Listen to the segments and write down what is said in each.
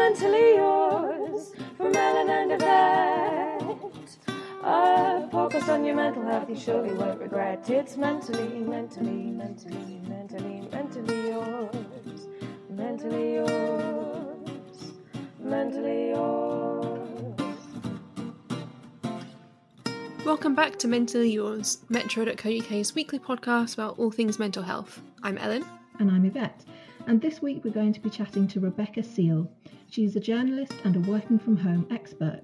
mentally yours from Ellen and Yvette. A focus on your mental health you surely won't regret. It's mentally, mentally, mentally, mentally, mentally yours. Mentally yours. Mentally yours. Welcome back to Mentally Yours, Metro.co.uk's weekly podcast about all things mental health. I'm Ellen. And I'm Yvette. And this week we're going to be chatting to Rebecca Seal. She's a journalist and a working from home expert.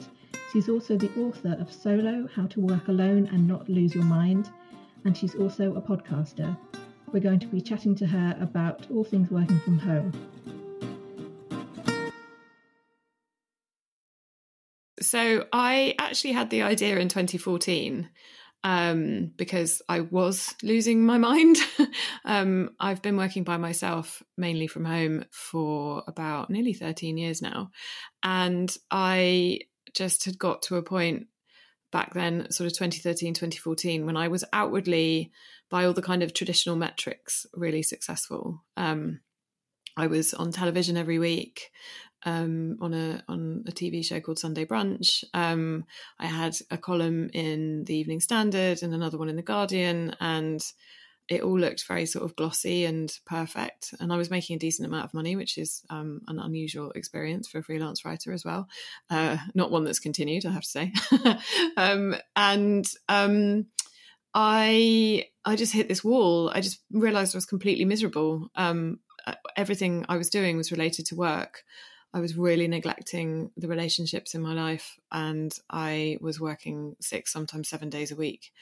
She's also the author of Solo How to Work Alone and Not Lose Your Mind. And she's also a podcaster. We're going to be chatting to her about all things working from home. So I actually had the idea in 2014 um, because I was losing my mind. um, I've been working by myself, mainly from home, for about nearly 13 years now. And I just had got to a point back then, sort of 2013, 2014, when I was outwardly, by all the kind of traditional metrics, really successful. Um, I was on television every week um, on a on a TV show called Sunday Brunch. Um, I had a column in the Evening Standard and another one in the Guardian, and it all looked very sort of glossy and perfect. And I was making a decent amount of money, which is um, an unusual experience for a freelance writer as well. Uh, not one that's continued, I have to say. Um, and um, I I just hit this wall. I just realised I was completely miserable. Um, everything I was doing was related to work. I was really neglecting the relationships in my life, and I was working six, sometimes seven days a week.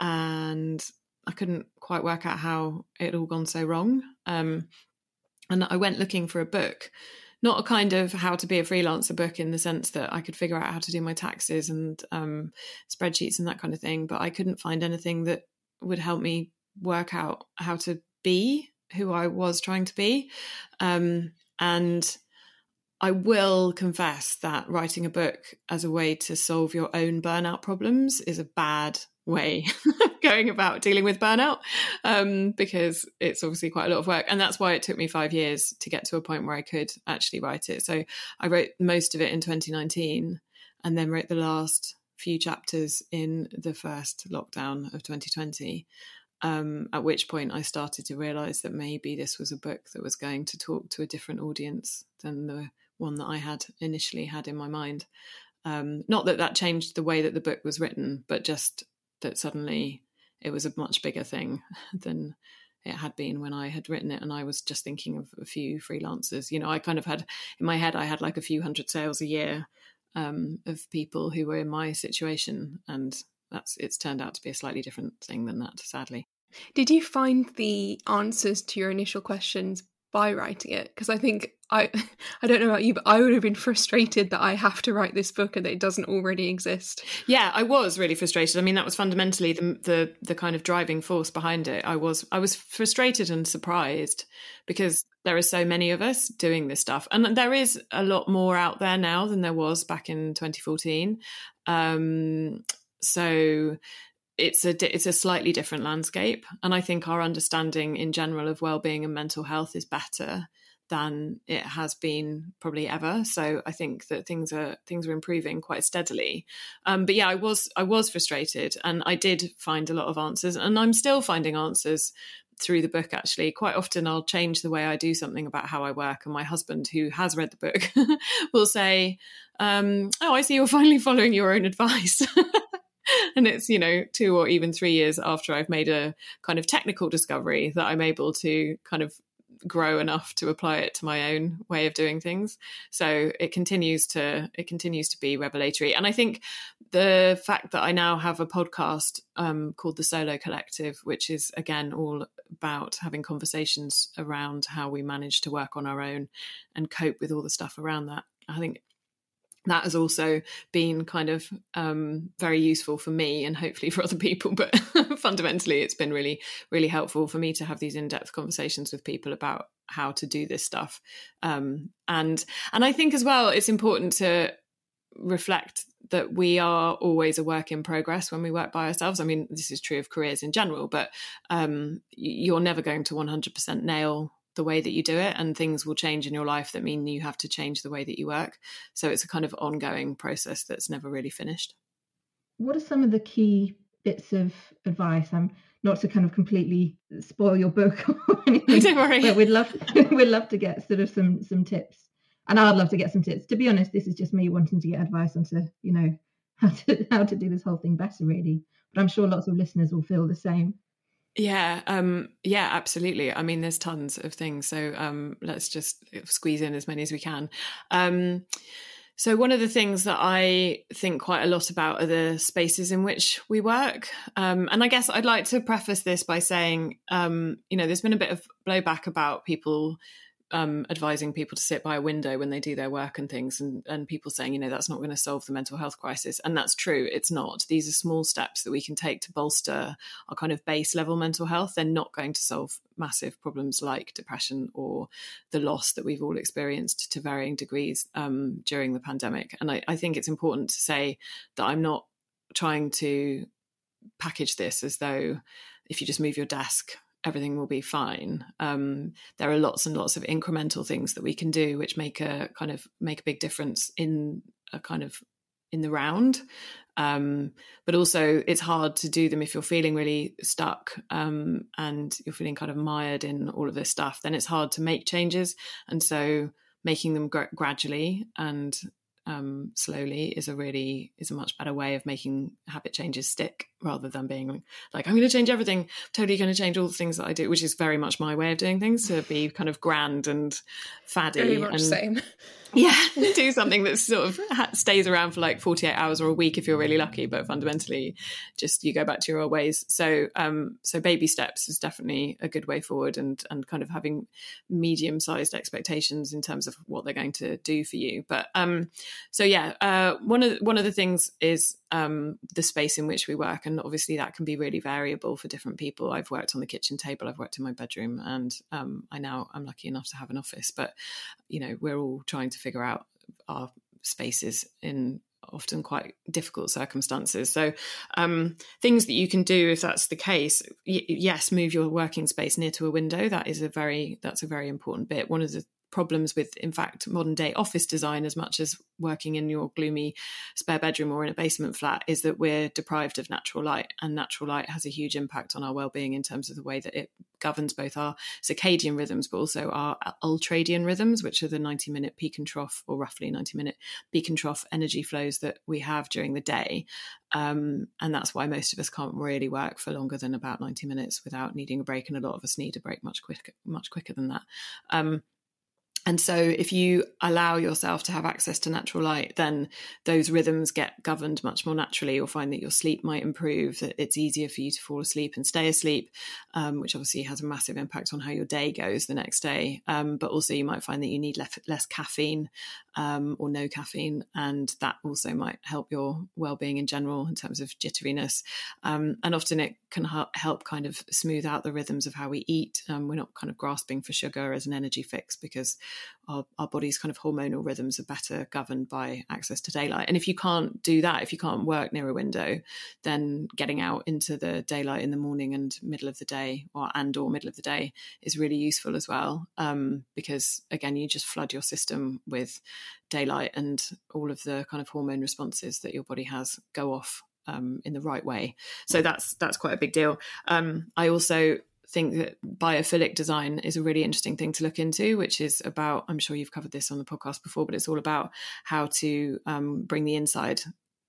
And I couldn't quite work out how it all gone so wrong. Um, and I went looking for a book, not a kind of how to be a freelancer book in the sense that I could figure out how to do my taxes and um, spreadsheets and that kind of thing, but I couldn't find anything that would help me work out how to be who I was trying to be. Um, and I will confess that writing a book as a way to solve your own burnout problems is a bad way of going about dealing with burnout um, because it's obviously quite a lot of work. And that's why it took me five years to get to a point where I could actually write it. So I wrote most of it in 2019 and then wrote the last few chapters in the first lockdown of 2020. Um, at which point I started to realize that maybe this was a book that was going to talk to a different audience than the one that I had initially had in my mind. Um, not that that changed the way that the book was written, but just that suddenly it was a much bigger thing than it had been when I had written it. And I was just thinking of a few freelancers. You know, I kind of had in my head, I had like a few hundred sales a year um, of people who were in my situation. And that's it's turned out to be a slightly different thing than that, sadly. Did you find the answers to your initial questions by writing it because I think I I don't know about you, but I would have been frustrated that I have to write this book and that it doesn't already exist. Yeah, I was really frustrated. I mean, that was fundamentally the the the kind of driving force behind it. I was I was frustrated and surprised because there are so many of us doing this stuff, and there is a lot more out there now than there was back in 2014. Um, so it's a it's a slightly different landscape and i think our understanding in general of well-being and mental health is better than it has been probably ever. So i think that things are things are improving quite steadily. Um, but yeah i was i was frustrated and i did find a lot of answers and i'm still finding answers through the book actually. Quite often i'll change the way i do something about how i work and my husband who has read the book will say um, oh i see you're finally following your own advice and it's you know two or even three years after i've made a kind of technical discovery that i'm able to kind of grow enough to apply it to my own way of doing things. So it continues to it continues to be revelatory. And i think the fact that i now have a podcast um, called the solo collective which is again all about having conversations around how we manage to work on our own and cope with all the stuff around that i think that has also been kind of um, very useful for me and hopefully for other people. But fundamentally, it's been really, really helpful for me to have these in-depth conversations with people about how to do this stuff. Um, and and I think as well, it's important to reflect that we are always a work in progress when we work by ourselves. I mean, this is true of careers in general, but um, you're never going to 100% nail the way that you do it and things will change in your life that mean you have to change the way that you work. So it's a kind of ongoing process that's never really finished. What are some of the key bits of advice? I'm not to kind of completely spoil your book or anything, don't worry. but we'd love we'd love to get sort of some some tips. And i'd love to get some tips. To be honest this is just me wanting to get advice on to you know how to how to do this whole thing better really. But i'm sure lots of listeners will feel the same yeah, um, yeah, absolutely. I mean, there's tons of things, so um, let's just squeeze in as many as we can. Um, so, one of the things that I think quite a lot about are the spaces in which we work. Um, and I guess I'd like to preface this by saying, um, you know, there's been a bit of blowback about people um, advising people to sit by a window when they do their work and things, and, and people saying, you know, that's not going to solve the mental health crisis. And that's true, it's not. These are small steps that we can take to bolster our kind of base level mental health. They're not going to solve massive problems like depression or the loss that we've all experienced to varying degrees um, during the pandemic. And I, I think it's important to say that I'm not trying to package this as though if you just move your desk everything will be fine. Um, there are lots and lots of incremental things that we can do, which make a kind of make a big difference in a kind of in the round. Um, but also, it's hard to do them if you're feeling really stuck um, and you're feeling kind of mired in all of this stuff. Then it's hard to make changes, and so making them gra- gradually and um, slowly is a really is a much better way of making habit changes stick rather than being like I'm going to change everything, totally going to change all the things that I do, which is very much my way of doing things to be kind of grand and faddy much and same. yeah, do something that sort of stays around for like 48 hours or a week if you're really lucky, but fundamentally just you go back to your old ways. So, um, so baby steps is definitely a good way forward and, and kind of having medium sized expectations in terms of what they're going to do for you. But, um, so yeah, uh, one of, one of the things is, um, the space in which we work. And obviously that can be really variable for different people. I've worked on the kitchen table, I've worked in my bedroom and, um, I now I'm lucky enough to have an office, but you know, we're all trying to figure out our spaces in often quite difficult circumstances. So, um, things that you can do if that's the case, y- yes, move your working space near to a window. That is a very that's a very important bit. One of the problems with, in fact, modern day office design as much as working in your gloomy spare bedroom or in a basement flat is that we're deprived of natural light. And natural light has a huge impact on our well being in terms of the way that it governs both our circadian rhythms, but also our ultradian rhythms, which are the 90 minute peak and trough, or roughly 90 minute peak and trough energy flows that we have during the day. Um, and that's why most of us can't really work for longer than about 90 minutes without needing a break. And a lot of us need a break much quicker, much quicker than that. Um, and so, if you allow yourself to have access to natural light, then those rhythms get governed much more naturally. You'll find that your sleep might improve, that it's easier for you to fall asleep and stay asleep, um, which obviously has a massive impact on how your day goes the next day. Um, but also, you might find that you need less, less caffeine um, or no caffeine, and that also might help your well being in general in terms of jitteriness. Um, and often, it can help kind of smooth out the rhythms of how we eat. Um, we're not kind of grasping for sugar as an energy fix because our, our body's kind of hormonal rhythms are better governed by access to daylight. And if you can't do that, if you can't work near a window, then getting out into the daylight in the morning and middle of the day, or and or middle of the day, is really useful as well. Um, because again, you just flood your system with daylight, and all of the kind of hormone responses that your body has go off um, in the right way. So that's that's quite a big deal. Um, I also think that biophilic design is a really interesting thing to look into, which is about, I'm sure you've covered this on the podcast before, but it's all about how to um, bring the inside.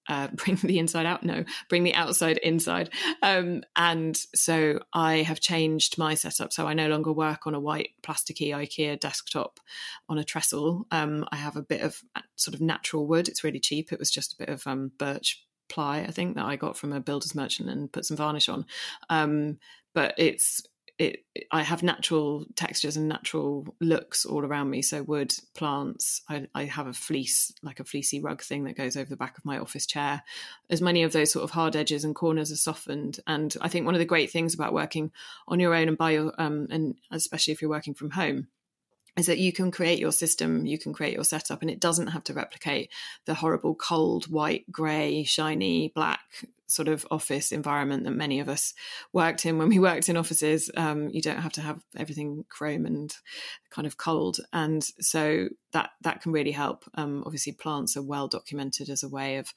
Uh, bring the inside out no bring the outside inside. Um, and so i have changed my setup. So i no longer work on a white plasticky ikea desktop on a trestle. Um, i have a bit of uh, sort of natural wood. It's really cheap. It was just a bit of um, birch ply i think that i got from a builder's merchant and put some varnish on. Um, but it's it, I have natural textures and natural looks all around me. So wood, plants. I, I, have a fleece, like a fleecy rug thing that goes over the back of my office chair. As many of those sort of hard edges and corners are softened. And I think one of the great things about working on your own and by your, um, and especially if you're working from home, is that you can create your system, you can create your setup, and it doesn't have to replicate the horrible cold, white, grey, shiny, black sort of office environment that many of us worked in when we worked in offices. Um, you don't have to have everything chrome and kind of cold, and so that that can really help. Um, obviously, plants are well documented as a way of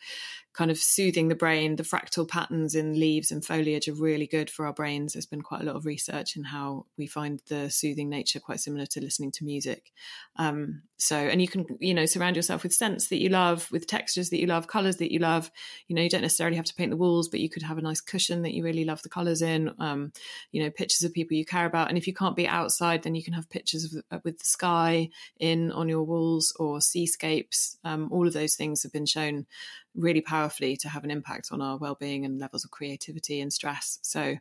kind of soothing the brain. The fractal patterns in leaves and foliage are really good for our brains. There's been quite a lot of research in how we find the soothing nature quite similar to listening to music. Um, so, and you can, you know, surround yourself with scents that you love, with textures that you love, colors that you love. You know, you don't necessarily have to paint the walls, but you could have a nice cushion that you really love the colors in. Um, you know, pictures of people you care about. And if you can't be outside, then you can have pictures of, uh, with the sky in on your walls or seascapes. Um, all of those things have been shown really powerfully to have an impact on our well-being and levels of creativity and stress so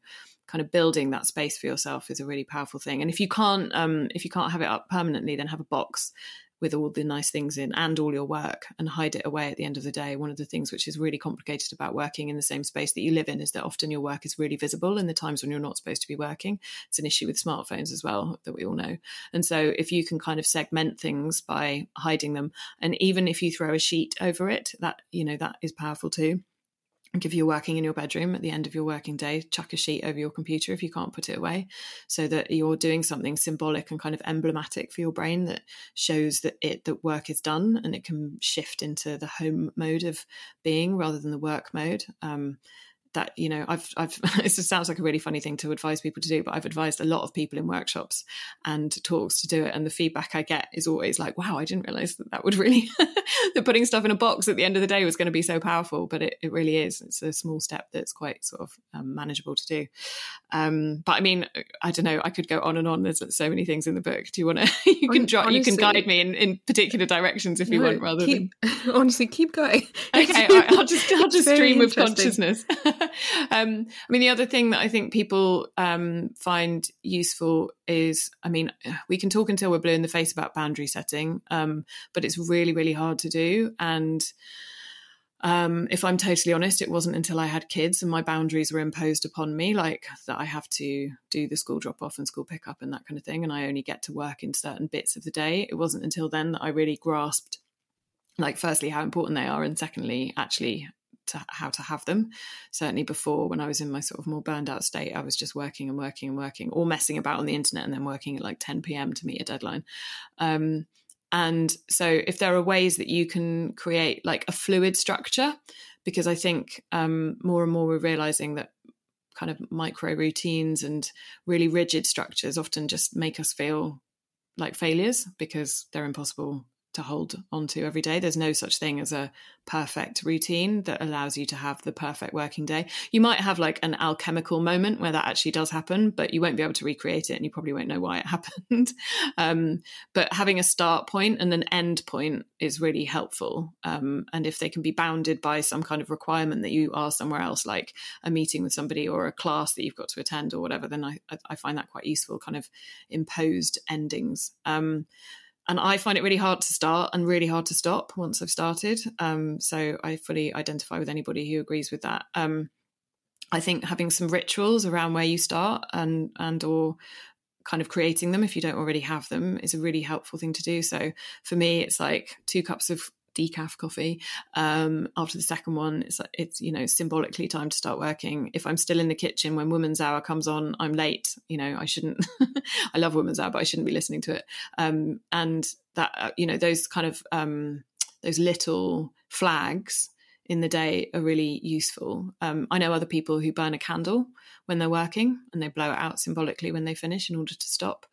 kind of building that space for yourself is a really powerful thing and if you can't um, if you can't have it up permanently then have a box with all the nice things in and all your work and hide it away at the end of the day. One of the things which is really complicated about working in the same space that you live in is that often your work is really visible in the times when you're not supposed to be working. It's an issue with smartphones as well that we all know. And so if you can kind of segment things by hiding them, and even if you throw a sheet over it, that, you know, that is powerful too if you're working in your bedroom at the end of your working day, chuck a sheet over your computer if you can't put it away, so that you're doing something symbolic and kind of emblematic for your brain that shows that it that work is done and it can shift into the home mode of being rather than the work mode. Um, that you know i've i've this sounds like a really funny thing to advise people to do but i've advised a lot of people in workshops and talks to do it and the feedback i get is always like wow i didn't realize that that would really that putting stuff in a box at the end of the day was going to be so powerful but it, it really is. It's a small step that's quite sort of um, manageable to do. Um, but i mean i don't know i could go on and on. There's so many things in the book. Do you want to you can honestly, you can guide me in, in particular directions if you no, want rather keep, than honestly keep going. Okay i'll just i'll just stream with consciousness um, I mean, the other thing that I think people um, find useful is, I mean, we can talk until we're blue in the face about boundary setting, um, but it's really, really hard to do. And um, if I'm totally honest, it wasn't until I had kids and my boundaries were imposed upon me, like that I have to do the school drop off and school pick up and that kind of thing, and I only get to work in certain bits of the day. It wasn't until then that I really grasped like firstly how important they are and secondly actually to how to have them. Certainly before, when I was in my sort of more burned out state, I was just working and working and working, or messing about on the internet and then working at like 10 p.m. to meet a deadline. Um, and so, if there are ways that you can create like a fluid structure, because I think um, more and more we're realizing that kind of micro routines and really rigid structures often just make us feel like failures because they're impossible to hold onto every day. There's no such thing as a perfect routine that allows you to have the perfect working day. You might have like an alchemical moment where that actually does happen, but you won't be able to recreate it and you probably won't know why it happened. um, but having a start point and an end point is really helpful. Um, and if they can be bounded by some kind of requirement that you are somewhere else, like a meeting with somebody or a class that you've got to attend or whatever, then I, I find that quite useful, kind of imposed endings. Um, and I find it really hard to start and really hard to stop once I've started. Um, so I fully identify with anybody who agrees with that. Um, I think having some rituals around where you start and and or kind of creating them if you don't already have them is a really helpful thing to do. So for me, it's like two cups of decaf coffee. Um, after the second one, it's it's you know symbolically time to start working. If I'm still in the kitchen when Woman's Hour comes on, I'm late. You know, I shouldn't. I love Woman's Hour, but I shouldn't be listening to it. Um, and that uh, you know those kind of um, those little flags in the day are really useful. Um, I know other people who burn a candle when they're working and they blow it out symbolically when they finish in order to stop.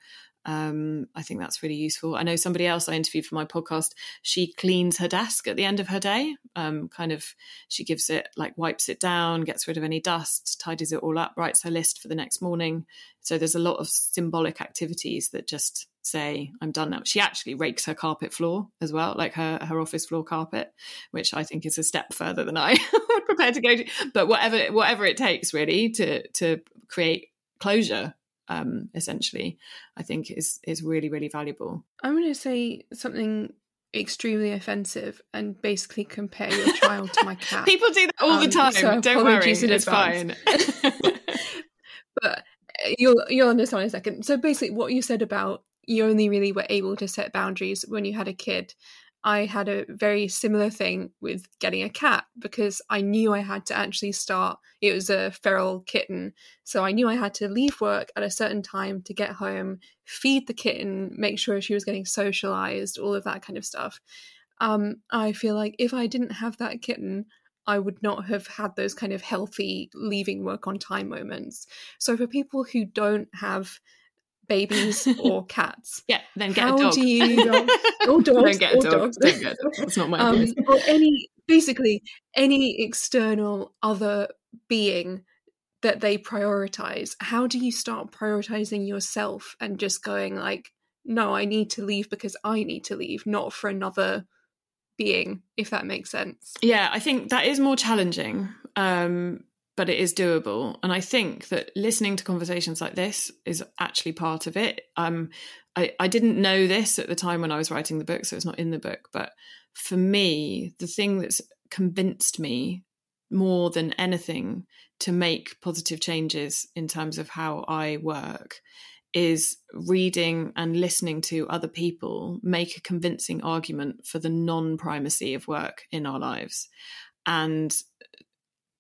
Um, I think that's really useful. I know somebody else I interviewed for my podcast. She cleans her desk at the end of her day. Um, kind of, she gives it like wipes it down, gets rid of any dust, tidies it all up, writes her list for the next morning. So there's a lot of symbolic activities that just say I'm done now. She actually rakes her carpet floor as well, like her her office floor carpet, which I think is a step further than I would prepare to go to. But whatever whatever it takes really to to create closure um, essentially, I think is is really really valuable. I'm going to say something extremely offensive and basically compare your child to my cat. People do that all um, the time. So Don't worry, it's fine. but uh, you'll you'll understand in a second. So basically, what you said about you only really were able to set boundaries when you had a kid I had a very similar thing with getting a cat because I knew I had to actually start. It was a feral kitten. So I knew I had to leave work at a certain time to get home, feed the kitten, make sure she was getting socialized, all of that kind of stuff. Um, I feel like if I didn't have that kitten, I would not have had those kind of healthy leaving work on time moments. So for people who don't have babies or cats. Yeah, then get How a dog. do you or dogs? Don't get a dog. Dogs. Don't get a dog. That's not my um, Or any basically any external other being that they prioritize. How do you start prioritizing yourself and just going like, no, I need to leave because I need to leave, not for another being, if that makes sense. Yeah, I think that is more challenging. Um, but it is doable. And I think that listening to conversations like this is actually part of it. Um, I, I didn't know this at the time when I was writing the book, so it's not in the book. But for me, the thing that's convinced me more than anything to make positive changes in terms of how I work is reading and listening to other people make a convincing argument for the non primacy of work in our lives. And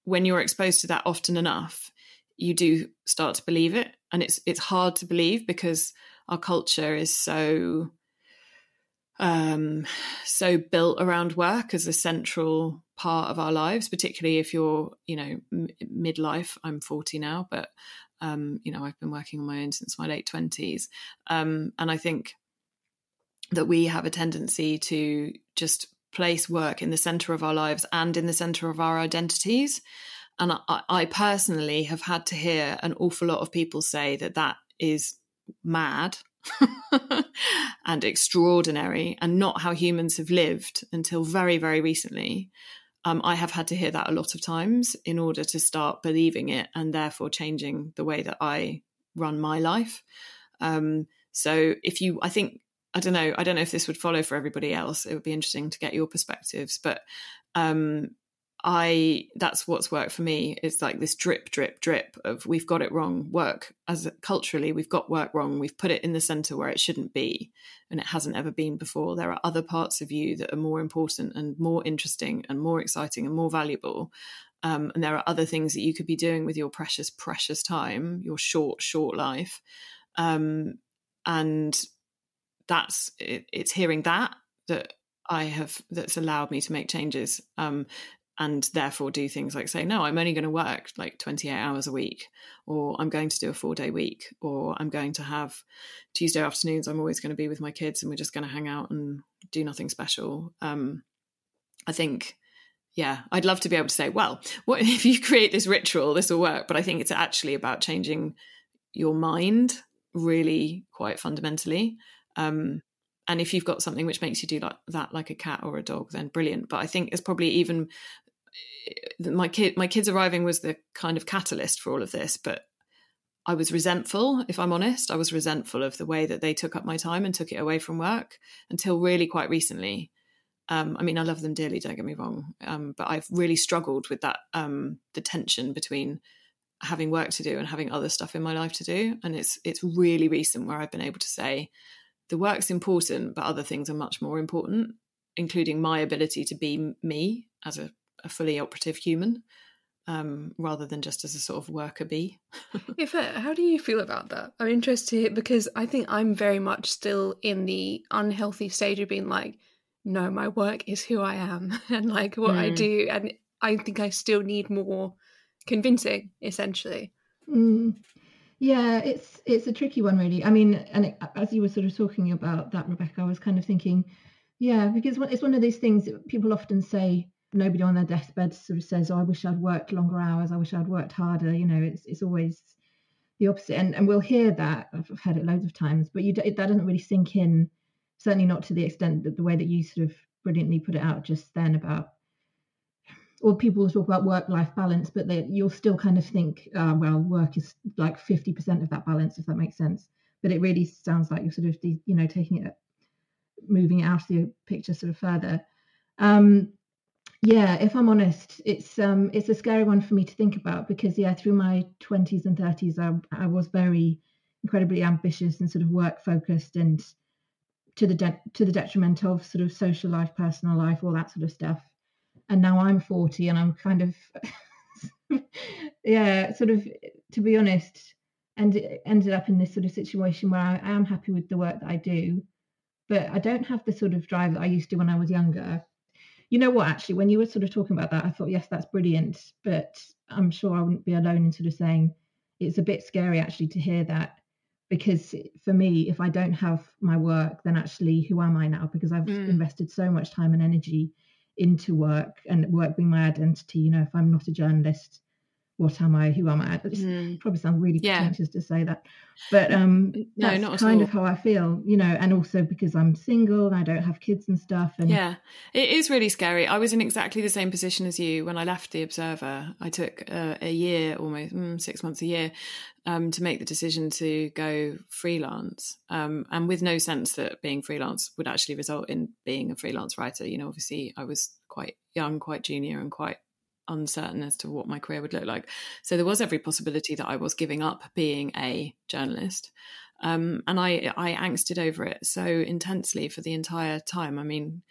when you're exposed to that often enough, you do start to believe it. And it's it's hard to believe because our culture is so um, so built around work as a central part of our lives, particularly if you're, you know, m- midlife. I'm 40 now, but um, you know, I've been working on my own since my late 20s, um, and I think that we have a tendency to just place work in the center of our lives and in the center of our identities. And I, I, personally have had to hear an awful lot of people say that that is mad and extraordinary and not how humans have lived until very, very recently. Um, I have had to hear that a lot of times in order to start believing it and therefore changing the way that I run my life. Um, so if you, I think I don't know. I don't know if this would follow for everybody else. It would be interesting to get your perspectives, but um, I that's what's worked for me. It's like this drip, drip, drip of we've got it wrong. Work as culturally, we've got work wrong. We've put it in the center where it shouldn't be, and it hasn't ever been before. There are other parts of you that are more important and more interesting and more exciting and more valuable. Um, and there are other things that you could be doing with your precious, precious time, your short, short life. Um, and that's it, it's hearing that that I have that's allowed me to make changes. Um, and therefore do things like say no i'm only going to work like 28 hours a week or i'm going to do a four day week or i'm going to have tuesday afternoons i'm always going to be with my kids and we're just going to hang out and do nothing special um, i think yeah i'd love to be able to say well what if you create this ritual this will work but i think it's actually about changing your mind really quite fundamentally um, and if you've got something which makes you do like that like a cat or a dog then brilliant. But i think it's probably even my kid my kids arriving was the kind of catalyst for all of this but i was resentful if i'm honest. I was resentful of the way that they took up my time and took it away from work until really quite recently. Um, i mean i love them dearly don't get me wrong um, but i've really struggled with that um, the tension between having work to do and having other stuff in my life to do. And it's it's really recent where i've been able to say the work's important but other things are much more important including my ability to be me as a a fully operative human um, rather than just as a sort of worker bee. If how do you feel about that? I'm interested because I think I'm very much still in the unhealthy stage of being like, no, my work is who I am and like what mm. I do, and I think I still need more convincing, essentially. Mm. Yeah, it's it's a tricky one, really. I mean, and it, as you were sort of talking about that, Rebecca, I was kind of thinking, yeah, because it's one of these things that people often say nobody on their deathbed sort of says, "Oh, I wish I'd worked longer hours. I wish I'd worked harder." You know, it's it's always the opposite, and and we'll hear that. I've heard it loads of times, but you that doesn't really sink in. Certainly not to the extent that the way that you sort of brilliantly put it out just then about. Or people talk about work-life balance, but they, you'll still kind of think, uh, well, work is like fifty percent of that balance, if that makes sense. But it really sounds like you're sort of, you know, taking it, moving it out of the picture sort of further. Um, yeah, if I'm honest, it's um it's a scary one for me to think about because yeah, through my 20s and 30s, I, I was very incredibly ambitious and sort of work focused and to the de- to the detriment of sort of social life, personal life, all that sort of stuff. And now I'm 40 and I'm kind of yeah, sort of to be honest, and ended up in this sort of situation where I, I am happy with the work that I do, but I don't have the sort of drive that I used to when I was younger you know what actually when you were sort of talking about that i thought yes that's brilliant but i'm sure i wouldn't be alone in sort of saying it's a bit scary actually to hear that because for me if i don't have my work then actually who am i now because i've mm. invested so much time and energy into work and work being my identity you know if i'm not a journalist what am I? Who am I? It mm. probably sounds really pretentious to say that, but um, no, that's not kind of how I feel, you know. And also because I'm single and I don't have kids and stuff. And yeah, it is really scary. I was in exactly the same position as you when I left the Observer. I took uh, a year, almost mm, six months, a year, um, to make the decision to go freelance, um, and with no sense that being freelance would actually result in being a freelance writer. You know, obviously, I was quite young, quite junior, and quite uncertain as to what my career would look like. So there was every possibility that I was giving up being a journalist. Um, and I, I angsted over it so intensely for the entire time. I mean,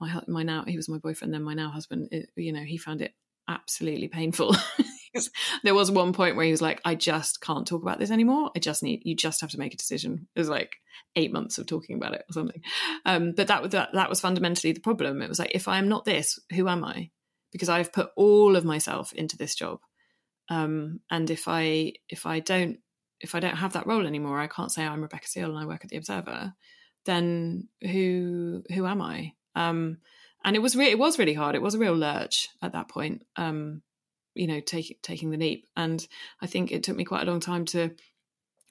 my my now he was my boyfriend, then my now husband. It, you know, he found it absolutely painful. there was one point where he was like, "I just can't talk about this anymore. I just need you just have to make a decision." It was like eight months of talking about it or something. Um, but that, that that was fundamentally the problem. It was like, if I am not this, who am I? Because I've put all of myself into this job. Um, and if I if I don't if I don't have that role anymore, I can't say I'm Rebecca Seal and I work at the Observer. Then who who am I? Um, and it was re- it was really hard. It was a real lurch at that point. Um, you know, taking taking the leap. And I think it took me quite a long time to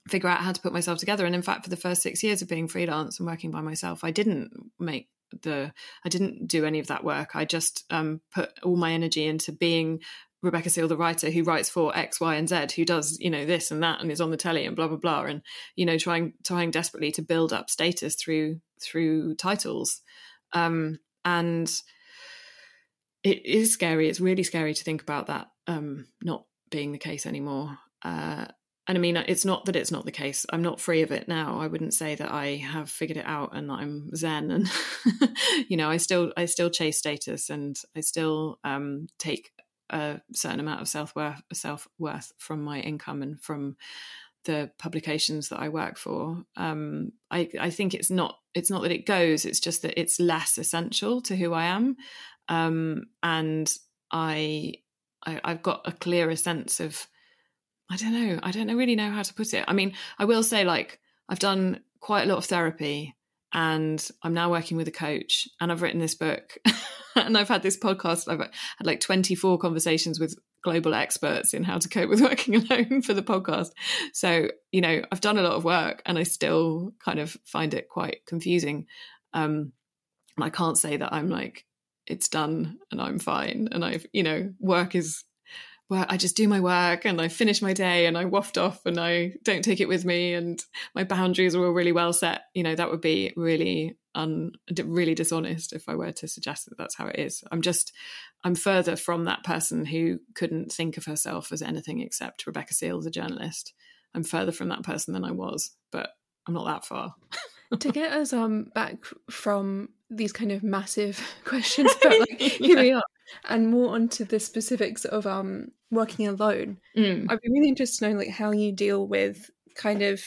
figure out how to put myself together. And in fact, for the first six years of being freelance and working by myself, I didn't make the I didn't do any of that work. I just um, put all my energy into being Rebecca Seal, the writer who writes for X, Y, and Z, who does you know this and that and is on the telly and blah blah blah, and you know trying trying desperately to build up status through through titles, um, and it is scary. It's really scary to think about that um, not being the case anymore. Uh, and I mean, it's not that it's not the case. I'm not free of it now. I wouldn't say that I have figured it out and that I'm zen. And you know, I still I still chase status and I still um, take a certain amount of self worth self worth from my income and from the publications that I work for. Um, I I think it's not it's not that it goes. It's just that it's less essential to who I am. Um, and I, I I've got a clearer sense of I don't know. I don't really know how to put it. I mean, I will say like I've done quite a lot of therapy and I'm now working with a coach and I've written this book and I've had this podcast. I've had like 24 conversations with global experts in how to cope with working alone for the podcast. So, you know, I've done a lot of work and I still kind of find it quite confusing. Um, and I can't say that I'm like, it's done and I'm fine. And I've, you know, work is where I just do my work and I finish my day and I waft off and I don't take it with me and my boundaries are all really well set. You know, that would be really un, really dishonest if I were to suggest that that's how it is. I'm just, I'm further from that person who couldn't think of herself as anything except Rebecca Seal, the journalist. I'm further from that person than I was, but I'm not that far. to get us um back from these kind of massive questions, but like here we are, and more onto the specifics of um working alone. Mm. I'd be really interested to know like how you deal with kind of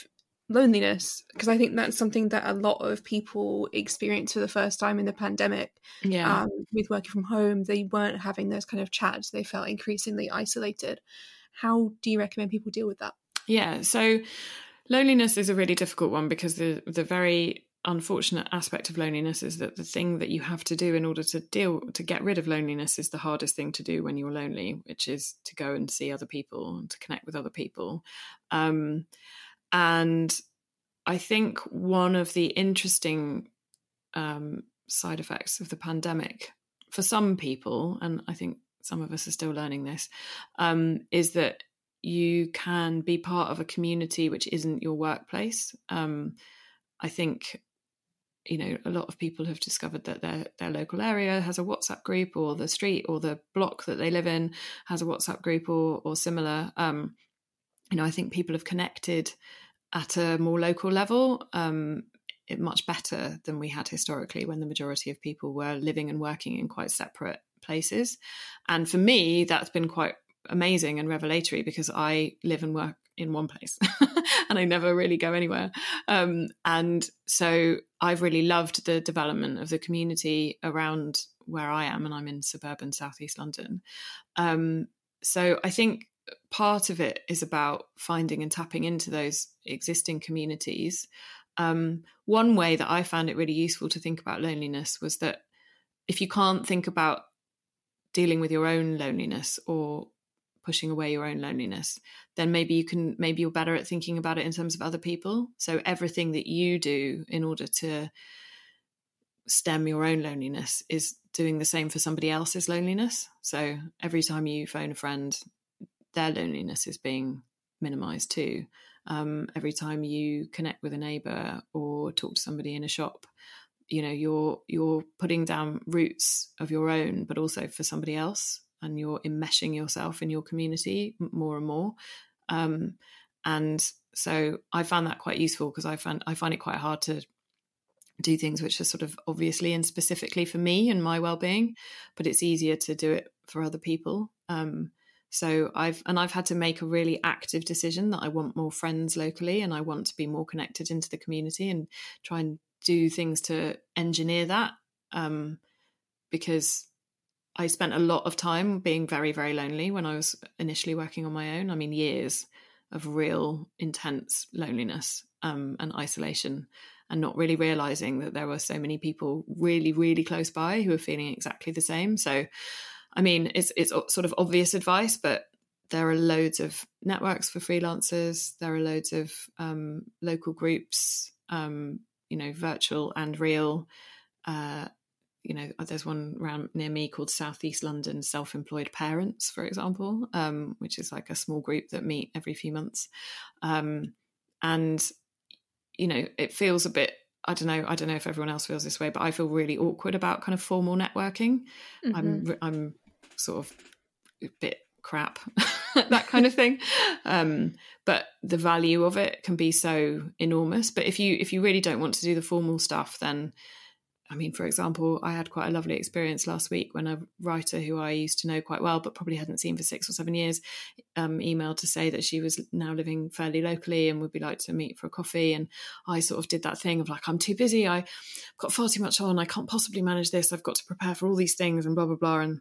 loneliness because I think that's something that a lot of people experience for the first time in the pandemic. Yeah, um, with working from home, they weren't having those kind of chats. They felt increasingly isolated. How do you recommend people deal with that? Yeah, so loneliness is a really difficult one because the the very unfortunate aspect of loneliness is that the thing that you have to do in order to deal to get rid of loneliness is the hardest thing to do when you're lonely which is to go and see other people and to connect with other people. Um, and i think one of the interesting um, side effects of the pandemic for some people and i think some of us are still learning this um, is that you can be part of a community which isn't your workplace. Um, I think you know a lot of people have discovered that their their local area has a whatsapp group or the street or the block that they live in has a whatsapp group or or similar. Um you know i think people have connected at a more local level um much better than we had historically when the majority of people were living and working in quite separate places. And for me that's been quite amazing and revelatory because i live and work in one place and I never really go anywhere. Um, and so I've really loved the development of the community around where I am, and I'm in suburban southeast London. Um, so I think part of it is about finding and tapping into those existing communities. Um, one way that I found it really useful to think about loneliness was that if you can't think about dealing with your own loneliness or pushing away your own loneliness then maybe you can maybe you're better at thinking about it in terms of other people. So everything that you do in order to stem your own loneliness is doing the same for somebody else's loneliness. So every time you phone a friend their loneliness is being minimized too. Um, every time you connect with a neighbor or talk to somebody in a shop you know you're you're putting down roots of your own but also for somebody else and you're enmeshing yourself in your community more and more. Um, and so I found that quite useful because I find I find it quite hard to do things which are sort of obviously and specifically for me and my well-being, but it's easier to do it for other people. Um, so I've and I've had to make a really active decision that I want more friends locally and I want to be more connected into the community and try and do things to engineer that um, because I spent a lot of time being very, very lonely when I was initially working on my own. I mean, years of real intense loneliness um, and isolation, and not really realizing that there were so many people really, really close by who were feeling exactly the same. So, I mean, it's it's sort of obvious advice, but there are loads of networks for freelancers. There are loads of um, local groups, um, you know, virtual and real. Uh, you know, uh, there's one around near me called Southeast London Self Employed Parents, for example, um, which is like a small group that meet every few months. Um, and, you know, it feels a bit, I don't know, I don't know if everyone else feels this way, but I feel really awkward about kind of formal networking. Mm-hmm. I'm, I'm sort of a bit crap, that kind of thing. Um, but the value of it can be so enormous. But if you, if you really don't want to do the formal stuff, then, I mean, for example, I had quite a lovely experience last week when a writer who I used to know quite well, but probably hadn't seen for six or seven years, um, emailed to say that she was now living fairly locally and would be like to meet for a coffee. And I sort of did that thing of like, I'm too busy. I've got far too much on. I can't possibly manage this. I've got to prepare for all these things and blah, blah, blah. And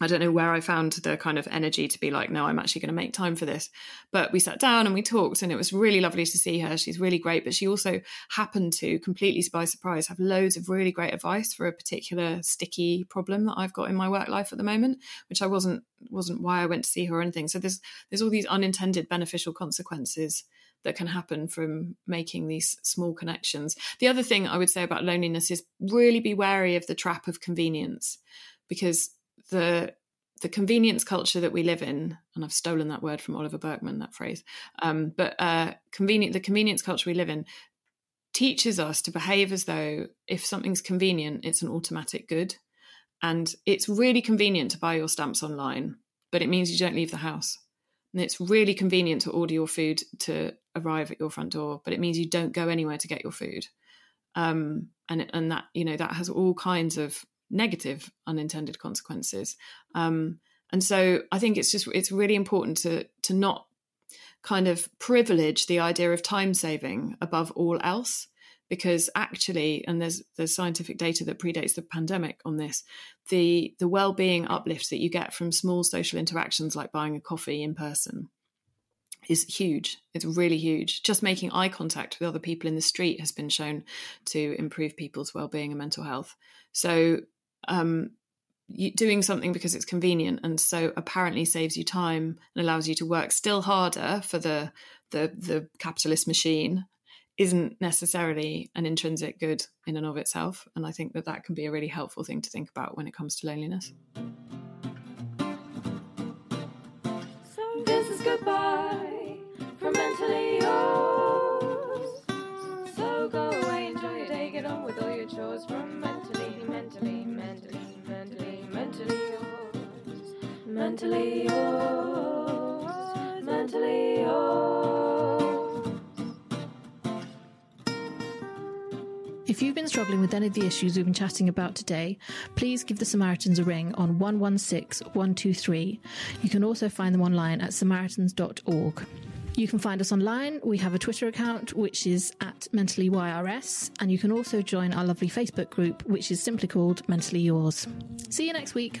I don't know where I found the kind of energy to be like, no, I'm actually going to make time for this. But we sat down and we talked, and it was really lovely to see her. She's really great, but she also happened to completely by surprise have loads of really great advice for a particular sticky problem that I've got in my work life at the moment, which I wasn't wasn't why I went to see her or anything. So there's there's all these unintended beneficial consequences that can happen from making these small connections. The other thing I would say about loneliness is really be wary of the trap of convenience because the the convenience culture that we live in, and I've stolen that word from Oliver Burkeman, that phrase, um, but uh, convenient the convenience culture we live in teaches us to behave as though if something's convenient, it's an automatic good. And it's really convenient to buy your stamps online, but it means you don't leave the house. And it's really convenient to order your food to arrive at your front door, but it means you don't go anywhere to get your food. Um, and and that you know that has all kinds of negative unintended consequences. Um, and so I think it's just it's really important to to not kind of privilege the idea of time saving above all else because actually and there's there's scientific data that predates the pandemic on this the the well-being uplift that you get from small social interactions like buying a coffee in person is huge. It's really huge. Just making eye contact with other people in the street has been shown to improve people's well-being and mental health. So um, doing something because it's convenient and so apparently saves you time and allows you to work still harder for the the, the capitalist machine isn't necessarily an intrinsic good in and of itself and i think that that can be a really helpful thing to think about when it comes to loneliness So this is goodbye from mentally yours. So go away, on with all your chores from mentally, mentally, mentally, mentally, mentally yours. Mentally yours. Mentally yours. If you've been struggling with any of the issues we've been chatting about today, please give the Samaritans a ring on 116 123. You can also find them online at samaritans.org. You can find us online. We have a Twitter account, which is at Mentally YRS, and you can also join our lovely Facebook group, which is simply called Mentally Yours. See you next week.